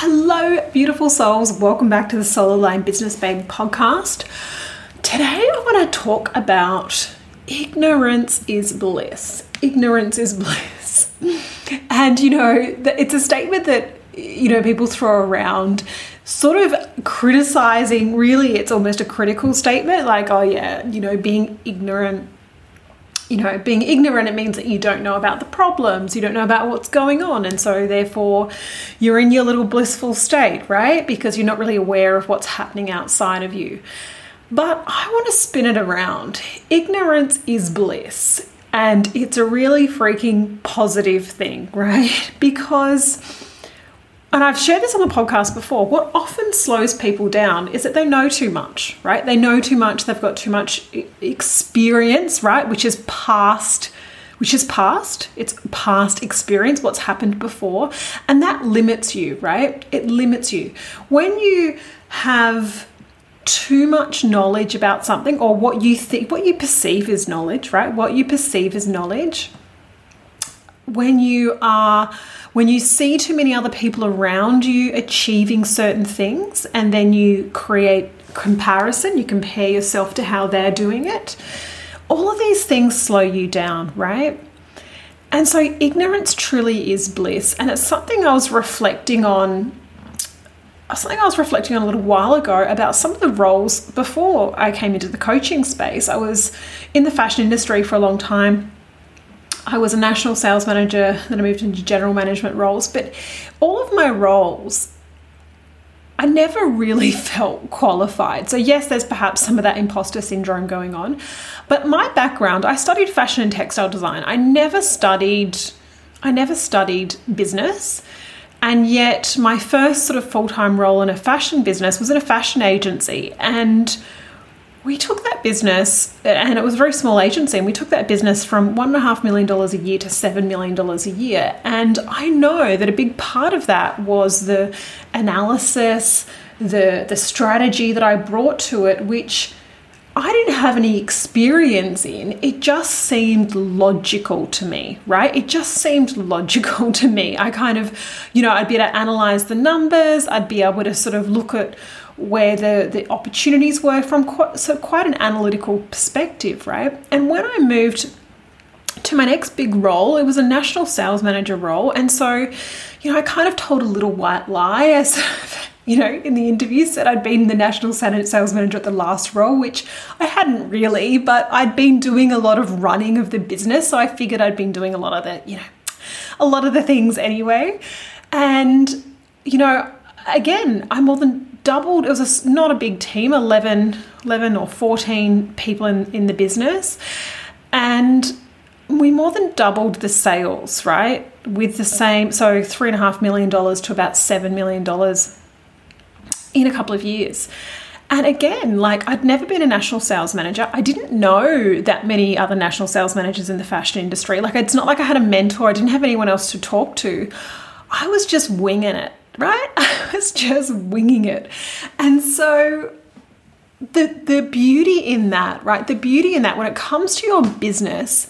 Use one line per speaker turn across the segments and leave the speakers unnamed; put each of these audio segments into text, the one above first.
Hello, beautiful souls. Welcome back to the Soul Aligned Business Babe podcast. Today, I want to talk about ignorance is bliss. Ignorance is bliss. And, you know, it's a statement that, you know, people throw around sort of criticizing really it's almost a critical statement like oh yeah you know being ignorant you know, being ignorant, it means that you don't know about the problems, you don't know about what's going on, and so therefore you're in your little blissful state, right? Because you're not really aware of what's happening outside of you. But I want to spin it around. Ignorance is bliss, and it's a really freaking positive thing, right? Because and I've shared this on the podcast before, what often slows people down is that they know too much, right? They know too much, they've got too much experience, right? Which is past which is past, it's past experience, what's happened before, and that limits you, right? It limits you. When you have too much knowledge about something or what you think what you perceive as knowledge, right? What you perceive as knowledge when you are when you see too many other people around you achieving certain things and then you create comparison you compare yourself to how they're doing it all of these things slow you down right? And so ignorance truly is bliss. And it's something i was reflecting on something I was reflecting on a little while ago about some of the roles before I came into the coaching space. I was in the fashion industry for a long time I was a national sales manager, then I moved into general management roles. But all of my roles, I never really felt qualified. So, yes, there's perhaps some of that imposter syndrome going on. But my background, I studied fashion and textile design. I never studied. I never studied business. And yet, my first sort of full time role in a fashion business was in a fashion agency. And we took that business, and it was a very small agency, and we took that business from $1.5 million a year to $7 million a year. And I know that a big part of that was the analysis, the, the strategy that I brought to it, which I didn't have any experience in. It just seemed logical to me, right? It just seemed logical to me. I kind of, you know, I'd be able to analyze the numbers, I'd be able to sort of look at where the, the opportunities were from quite, so quite an analytical perspective, right? And when I moved to my next big role, it was a national sales manager role. And so, you know, I kind of told a little white lie as you know, in the interview said I'd been the national sales manager at the last role, which I hadn't really, but I'd been doing a lot of running of the business. So I figured I'd been doing a lot of the, you know, a lot of the things anyway. And, you know, again, I more than doubled. It was a, not a big team 11, 11 or 14 people in, in the business. And we more than doubled the sales, right? With the same, so $3.5 million to about $7 million in a couple of years. And again, like I'd never been a national sales manager. I didn't know that many other national sales managers in the fashion industry. Like it's not like I had a mentor, I didn't have anyone else to talk to. I was just winging it right? I was just winging it. And so the the beauty in that, right? The beauty in that when it comes to your business,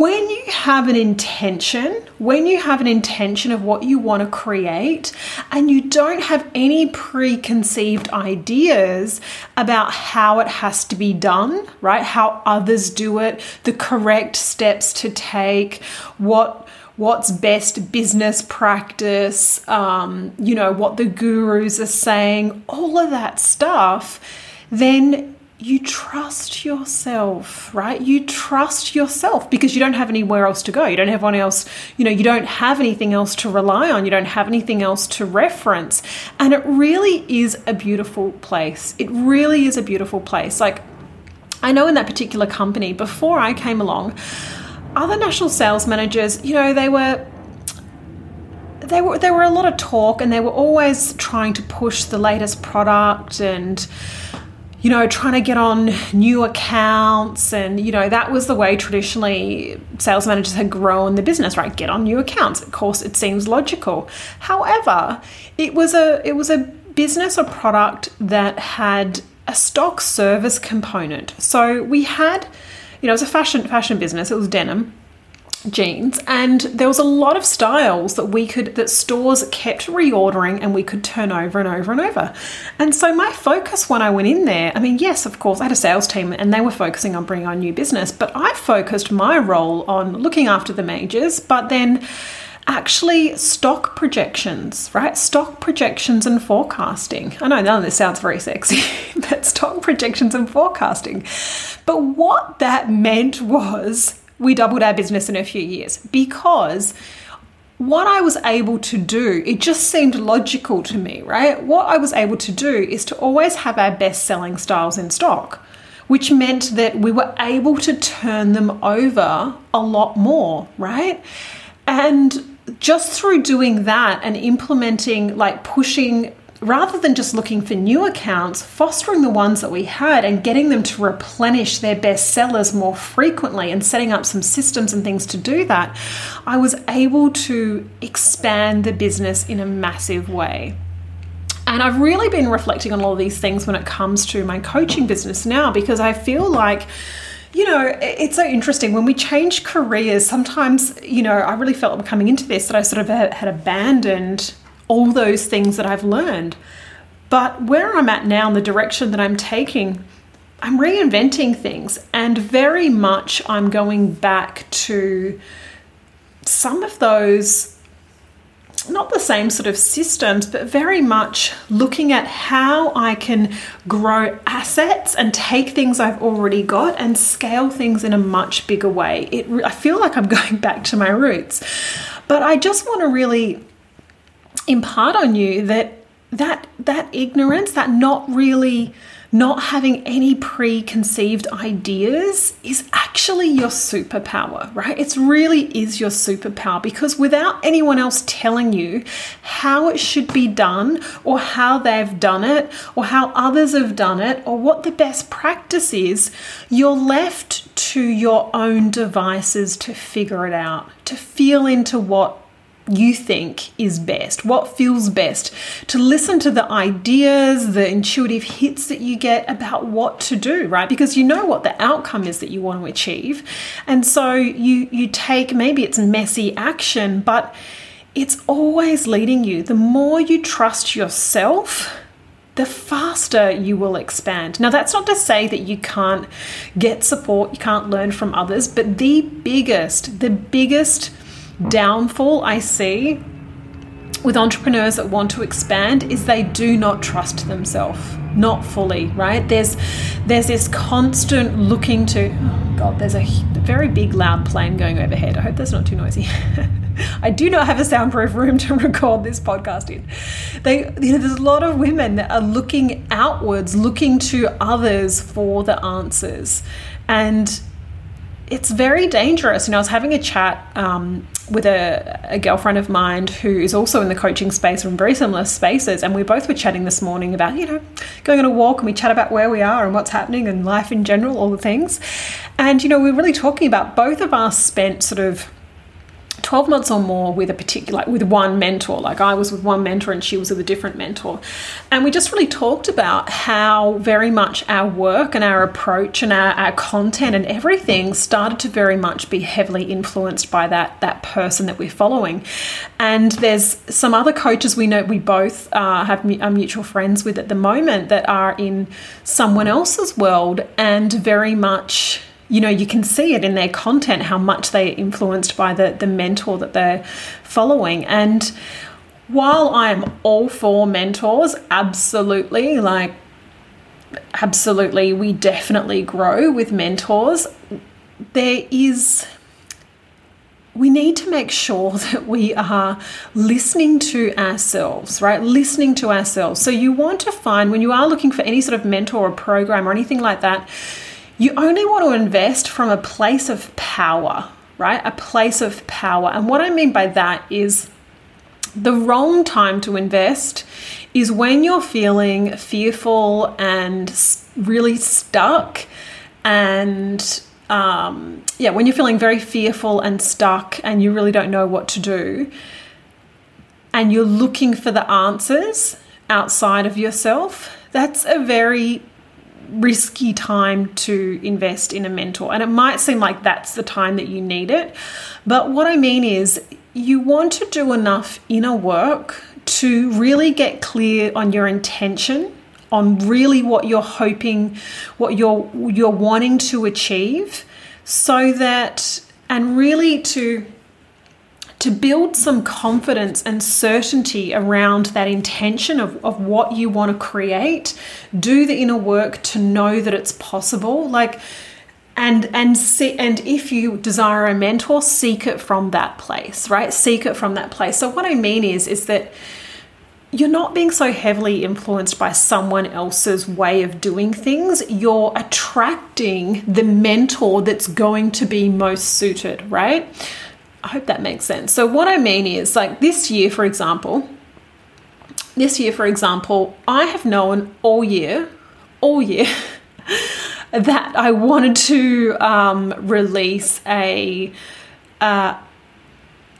when you have an intention, when you have an intention of what you want to create, and you don't have any preconceived ideas about how it has to be done, right? How others do it, the correct steps to take, what what's best business practice, um, you know, what the gurus are saying, all of that stuff, then you trust yourself, right? You trust yourself because you don't have anywhere else to go. You don't have anyone else, you know, you don't have anything else to rely on. You don't have anything else to reference. And it really is a beautiful place. It really is a beautiful place. Like, I know in that particular company, before I came along, other national sales managers, you know, they were they were there were a lot of talk and they were always trying to push the latest product and you know, trying to get on new accounts. And, you know, that was the way traditionally sales managers had grown the business, right? Get on new accounts. Of course, it seems logical. However, it was a it was a business or product that had a stock service component. So we had, you know, it was a fashion fashion business, it was denim jeans. And there was a lot of styles that we could that stores kept reordering and we could turn over and over and over. And so my focus when i went in there i mean yes of course i had a sales team and they were focusing on bringing on new business but i focused my role on looking after the majors but then actually stock projections, right? Stock projections and forecasting. I know none of this sounds very sexy, but stock projections and forecasting. But what that meant was we doubled our business in a few years because what I was able to do, it just seemed logical to me, right? What I was able to do is to always have our best selling styles in stock, which meant that we were able to turn them over a lot more, right? And just through doing that and implementing, like pushing rather than just looking for new accounts, fostering the ones that we had and getting them to replenish their best sellers more frequently and setting up some systems and things to do that, I was able to expand the business in a massive way. And I've really been reflecting on all of these things when it comes to my coaching business now because I feel like you know, it's so interesting. When we change careers, sometimes, you know, I really felt coming into this that I sort of had abandoned all those things that I've learned. But where I'm at now, and the direction that I'm taking, I'm reinventing things, and very much I'm going back to some of those, not the same sort of systems, but very much looking at how I can grow assets and take things I've already got and scale things in a much bigger way. It, I feel like I'm going back to my roots, but I just want to really impart on you that that that ignorance, that not really not having any preconceived ideas is actually your superpower, right? It really is your superpower because without anyone else telling you how it should be done or how they've done it or how others have done it or what the best practice is, you're left to your own devices to figure it out, to feel into what you think is best, what feels best, to listen to the ideas, the intuitive hits that you get about what to do, right? Because you know what the outcome is that you want to achieve. And so you you take maybe it's messy action, but it's always leading you. The more you trust yourself, the faster you will expand. Now, that's not to say that you can't get support, you can't learn from others, but the biggest, the biggest downfall I see with entrepreneurs that want to expand is they do not trust themselves not fully right there's there's this constant looking to oh god there's a very big loud plane going overhead i hope that's not too noisy I do not have a soundproof room to record this podcast in. They, you know, there's a lot of women that are looking outwards, looking to others for the answers, and it's very dangerous. You know, I was having a chat um, with a, a, girlfriend of mine who is also in the coaching space from very similar spaces, and we both were chatting this morning about you know going on a walk, and we chat about where we are and what's happening and life in general, all the things. And you know, we we're really talking about both of us spent sort of 12 months or more with a particular like with one mentor. Like i was with one mentor and she was with a different mentor. And we just really talked about how very much our work and our approach and our, our content and everything started to very much be heavily influenced by that that person that we're following. And there's some other coaches we know we both uh, have are mutual friends with at the moment that are in someone else's world and very much you know, you can see it in their content how much they are influenced by the, the mentor that they're following. And while I'm all for mentors, absolutely, like, absolutely, we definitely grow with mentors, there is we need to make sure that we are listening to ourselves, right? Listening to ourselves. So, you want to find when you are looking for any sort of mentor or program or anything like that, you only want to invest from a place of power, right? A place of power. And what I mean by that is the wrong time to invest is when you're feeling fearful and really stuck and um, yeah, when you're feeling very fearful and stuck and you really don't know what to do, and you're looking for the answers outside of yourself, that's a very risky time to invest in a mentor. And it might seem like that's the time that you need it. But what I mean is, you want to do enough inner work to really get clear on your intention on really what you're hoping what you're you're wanting to achieve so that and really to to build some confidence and certainty around that intention of, of what you want to create do the inner work to know that it's possible like and and see and if you desire a mentor seek it from that place right seek it from that place so what i mean is is that you're not being so heavily influenced by someone else's way of doing things. You're attracting the mentor that's going to be most suited, right? I hope that makes sense. So, what I mean is, like this year, for example, this year, for example, I have known all year, all year, that I wanted to um, release a. Uh,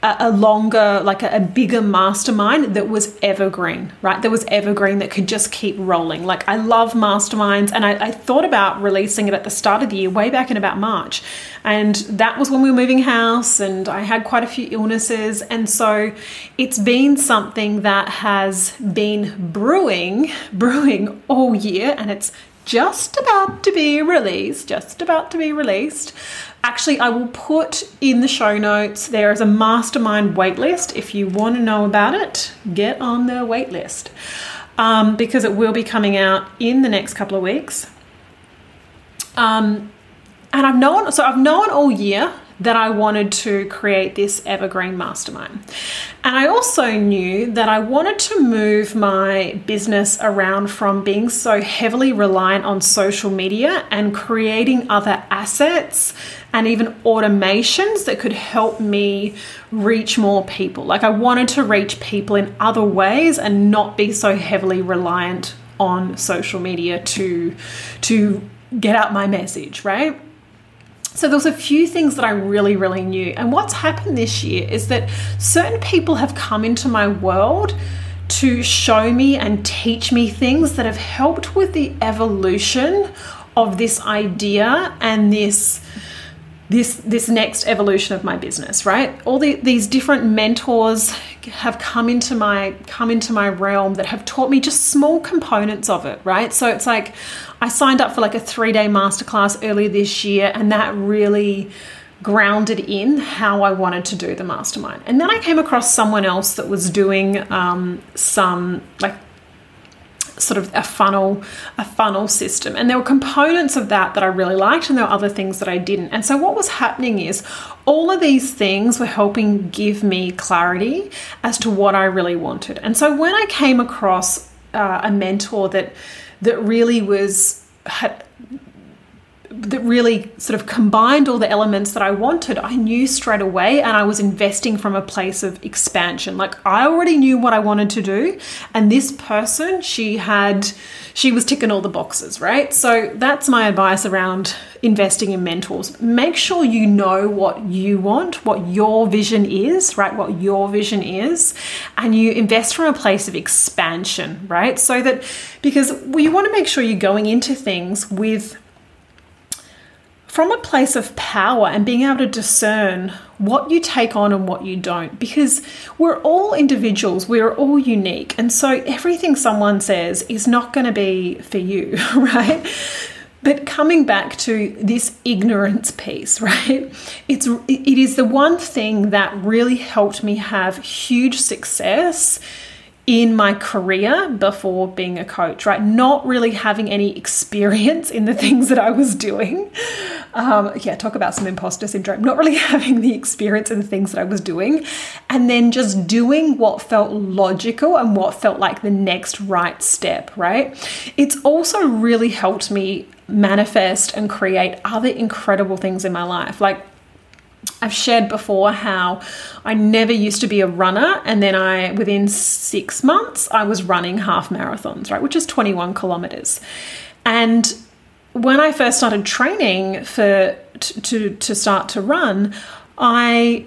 a, longer, like a, a, bigger mastermind that was evergreen, right? That was evergreen that could just keep rolling. Like, I love masterminds, and I, I, thought about releasing it at the start of the year, way back in about March. And that was when we were moving house, and I had quite a few illnesses. And so it's been something that has been brewing, brewing all year, and it's just about to be released, just about to be released. Actually, I will put in the show notes there is a mastermind waitlist. If you want to know about it, get on the waitlist um, because it will be coming out in the next couple of weeks. Um, and I've known, so I've known all year that I wanted to create this evergreen mastermind. And I also knew that I wanted to move my business around from being so heavily reliant on social media and creating other assets and even automations that could help me reach more people. Like I wanted to reach people in other ways and not be so heavily reliant on social media to to get out my message, right? So there was a few things that I really, really knew. And what's happened this year is that certain people have come into my world to show me and teach me things that have helped with the evolution of this idea and this this this next evolution of my business right all the, these different mentors have come into my come into my realm that have taught me just small components of it right so it's like i signed up for like a three day masterclass earlier this year and that really grounded in how I wanted to do the mastermind. And then I came across someone else that was doing um, some like sort of a funnel a funnel system. And there were components of that that I really liked and there were other things that I didn't. And so what was happening is all of these things were helping give me clarity as to what I really wanted. And so when I came across uh, a mentor that that really was had that really sort of combined all the elements that I wanted, I knew straight away and I was investing from a place of expansion. Like I already knew what I wanted to do and this person, she had she was ticking all the boxes, right? So that's my advice around investing in mentors. Make sure you know what you want, what your vision is, right? What your vision is, and you invest from a place of expansion, right? So that because you want to make sure you're going into things with from a place of power and being able to discern what you take on and what you don't because we're all individuals we're all unique and so everything someone says is not going to be for you right? But coming back to this ignorance piece right? It's it is the one thing that really helped me have huge success in my career before being a coach, right? Not really having any experience in the things that I was doing. Um, yeah, talk about some imposter syndrome. Not really having the experience in the things that I was doing, and then just doing what felt logical and what felt like the next right step, right? It's also really helped me manifest and create other incredible things in my life. Like, I've shared before how I never used to be a runner, and then I, within six months, I was running half marathons, right, which is 21 kilometers. And when I first started training for to to start to run, I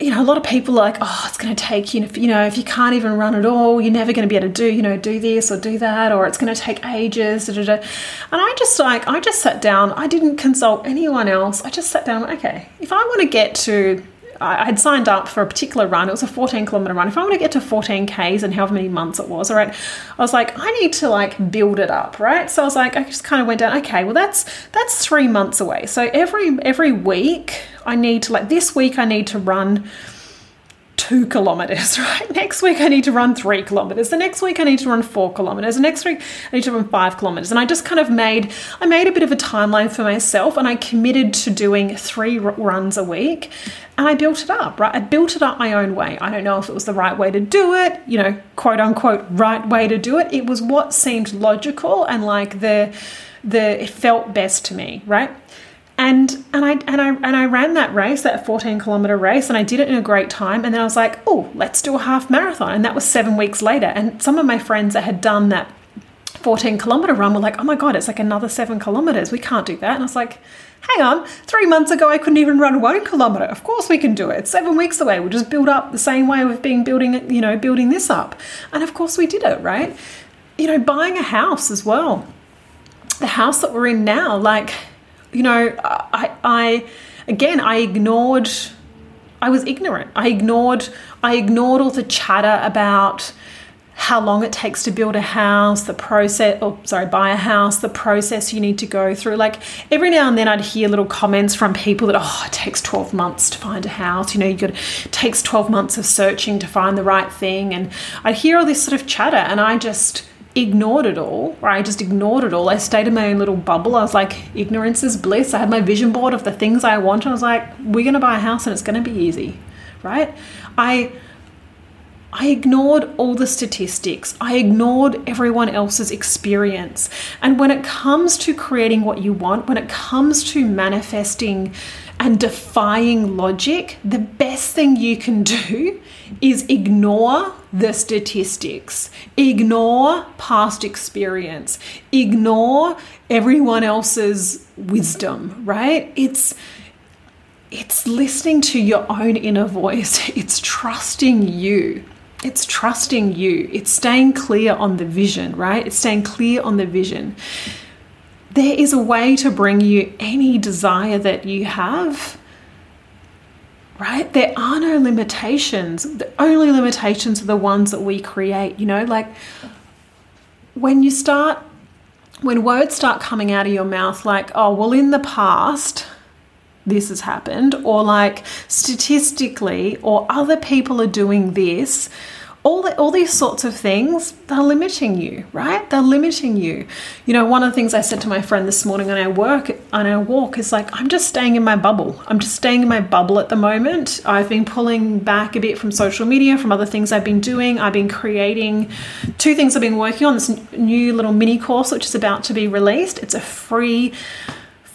you know, a lot of people like, oh, it's going to take you you know, if you can't even run at all, you're never going to be able to do, you know, do this or do that, or it's going to take ages. Da, da, da. And I just like, I just sat down. I didn't consult anyone else. I just sat down. Okay, if I want to get to, I had signed up for a particular run. It was a 14 kilometer run. If I want to get to 14 k's and however many months it was, all right, I was like, I need to like build it up, right? So I was like, I just kind of went down. Okay, well that's that's three months away. So every every week I need to like this week I need to run two kilometers, right? Next week I need to run three kilometers. The next week I need to run four kilometers. The next week I need to run five kilometers. And I just kind of made I made a bit of a timeline for myself and I committed to doing three runs a week and I built it up, right? I built it up my own way. I don't know if it was the right way to do it, you know, quote unquote right way to do it. It was what seemed logical and like the the it felt best to me, right? and and I and I and I ran that race, that 14 kilometer race, and I did it in a great time. And then I was like, oh, let's do a half marathon, and that was seven weeks later. And some of my friends that had done that 14 kilometer run were like, oh my god, it's like another seven kilometers. We can't do that. And I was like, hang on, three months ago I couldn't even run one kilometer. Of course we can do it. It's seven weeks away. We'll just build up the same way we've been building you know, building this up. And of course we did it, right? You know, buying a house as well. The house that we're in now, like you know, I, I again, I ignored, I was ignorant. I ignored, I ignored all the chatter about how long it takes to build a house, the process, or sorry, buy a house, the process you need to go through. Like every now and then I'd hear little comments from people that, oh, it takes 12 months to find a house. You know, you got it takes 12 months of searching to find the right thing. And I'd hear all this sort of chatter and I just, ignored it all, right? I just ignored it all. I stayed in my own little bubble. I was like, ignorance is bliss. I had my vision board of the things I want. I was like, we're going to buy a house and it's going to be easy, right? I. I ignored all the statistics. I ignored everyone else's experience. And when it comes to creating what you want, when it comes to manifesting and defying logic, the best thing you can do is ignore the statistics, ignore past experience, ignore everyone else's wisdom, right? It's it's listening to your own inner voice. It's trusting you. It's trusting you. It's staying clear on the vision, right? It's staying clear on the vision there is a way to bring you any desire that you have. Right? There are no limitations. The only limitations are the ones that we create. You know, like when you start, when words start coming out of your mouth, like, oh, well, in the past, this has happened, or like statistically, or other people are doing this all the, all these sorts of things they're limiting you right? They're limiting you. You know one of the things i said to my friend this morning on our work on our walk is like i'm just staying in my bubble. I'm just staying in my bubble at the moment. I've been pulling back a bit from social media from other things i've been doing. I've been creating two things i've been working on this new little mini course which is about to be released. It's a free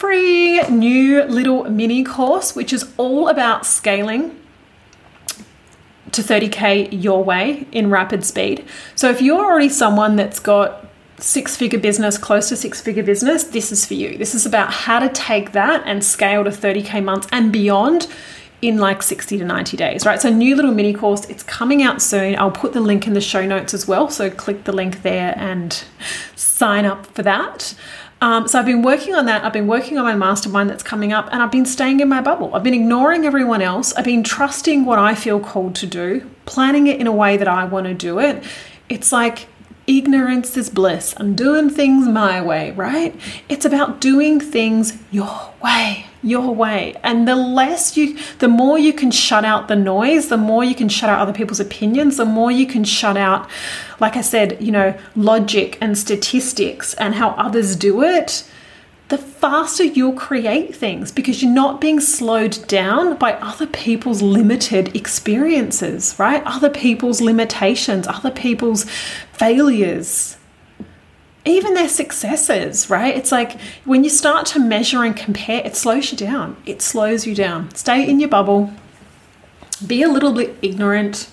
free new little mini course, which is all about scaling to 30K your way in rapid speed. So if you're already someone that's got six figure business, close to six figure business, this is for you. This is about how to take that and scale to 30K months and beyond in like 60 to 90 days, right? So, new little mini course, it's coming out soon. I'll put the link in the show notes as well. So, click the link there and sign up for that. Um, so I've been working on that. I've been working on my mastermind that's coming up, and I've been staying in my bubble. I've been ignoring everyone else. I've been trusting what I feel called to do, planning it in a way that I want to do it. It's like ignorance is bliss. I'm doing things my way, right? It's about doing things your way, your way. And the less you, the more you can shut out the noise, the more you can shut out other people's opinions, the more you can shut out, like I said, you know, logic and statistics and how others do it the faster you'll create things because you're not being slowed down by other people's limited experiences, right? Other people's limitations, other people's failures, even their successes, right? It's like when you start to measure and compare, it slows you down. It slows you down. Stay in your bubble, be a little bit ignorant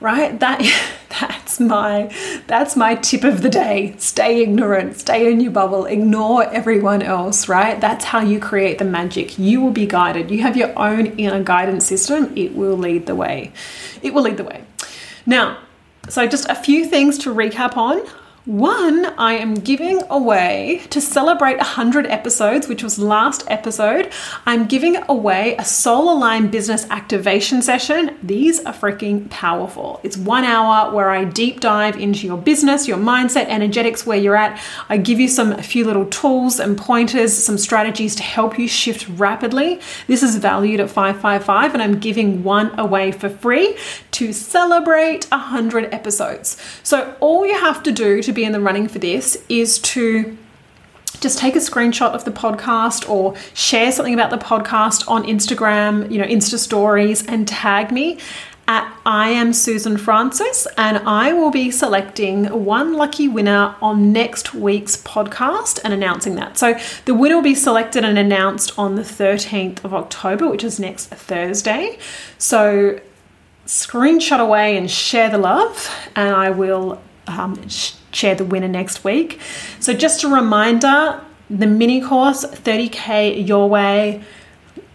right? That that's my that's my tip of the day. Stay ignorant. Stay in your bubble. Ignore everyone else right? That's how you create the magic. You will be guided. You have your own inner guidance system. It will lead the way. It will lead the way. Now so just a few things to recap on one, I am giving away to celebrate 100 episodes, which was last episode. I'm giving away a soul aligned business activation session. These are freaking powerful. It's one hour where I deep dive into your business, your mindset, energetics, where you're at. I give you some a few little tools and pointers, some strategies to help you shift rapidly. This is valued at 555 and I'm giving one away for free to celebrate 100 episodes. So all you have to do to be in the running for this is to just take a screenshot of the podcast or share something about the podcast on Instagram, you know, Insta stories and tag me at I am Susan Francis, and I will be selecting one lucky winner on next week's podcast and announcing that. So the winner will be selected and announced on the 13th of October, which is next Thursday. So screenshot away and share the love, and I will um, share the winner next week. So, just a reminder the mini course 30k your way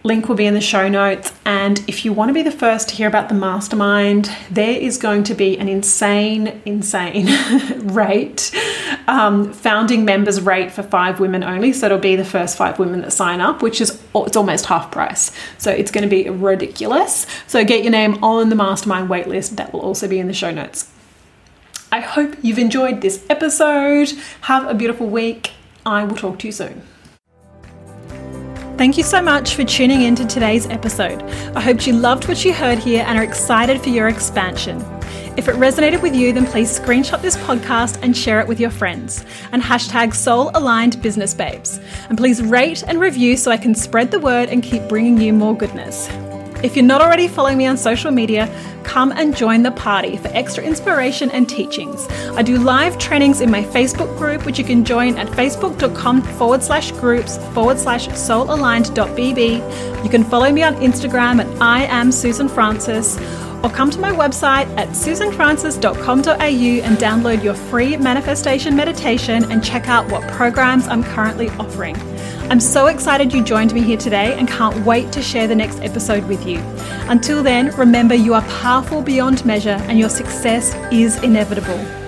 link will be in the show notes. And if you want to be the first to hear about the mastermind there is going to be an insane insane rate um, founding members rate for five women only. So it'll be the first five women that sign up which is it's almost half price. So it's going to be ridiculous. So get your name on the mastermind waitlist. That will also be in the show notes I hope you've enjoyed this episode. Have a beautiful week. I will talk to you soon. Thank you so much for tuning in to today's episode. I hope you loved what you heard here and are excited for your expansion. If it resonated with you, then please screenshot this podcast and share it with your friends. And hashtag soul aligned business babes. And please rate and review so I can spread the word and keep bringing you more goodness. If you're not already following me on social media, come and join the party for extra inspiration and teachings. I do live trainings in my Facebook group, which you can join at facebook.com forward slash groups forward slash soulaligned.bb. You can follow me on Instagram at I am Susan Francis or come to my website at susanfrancis.com.au and download your free manifestation meditation and check out what programs I'm currently offering. I'm so excited you joined me here today and can't wait to share the next episode with you. Until then, remember you are powerful beyond measure and your success is inevitable.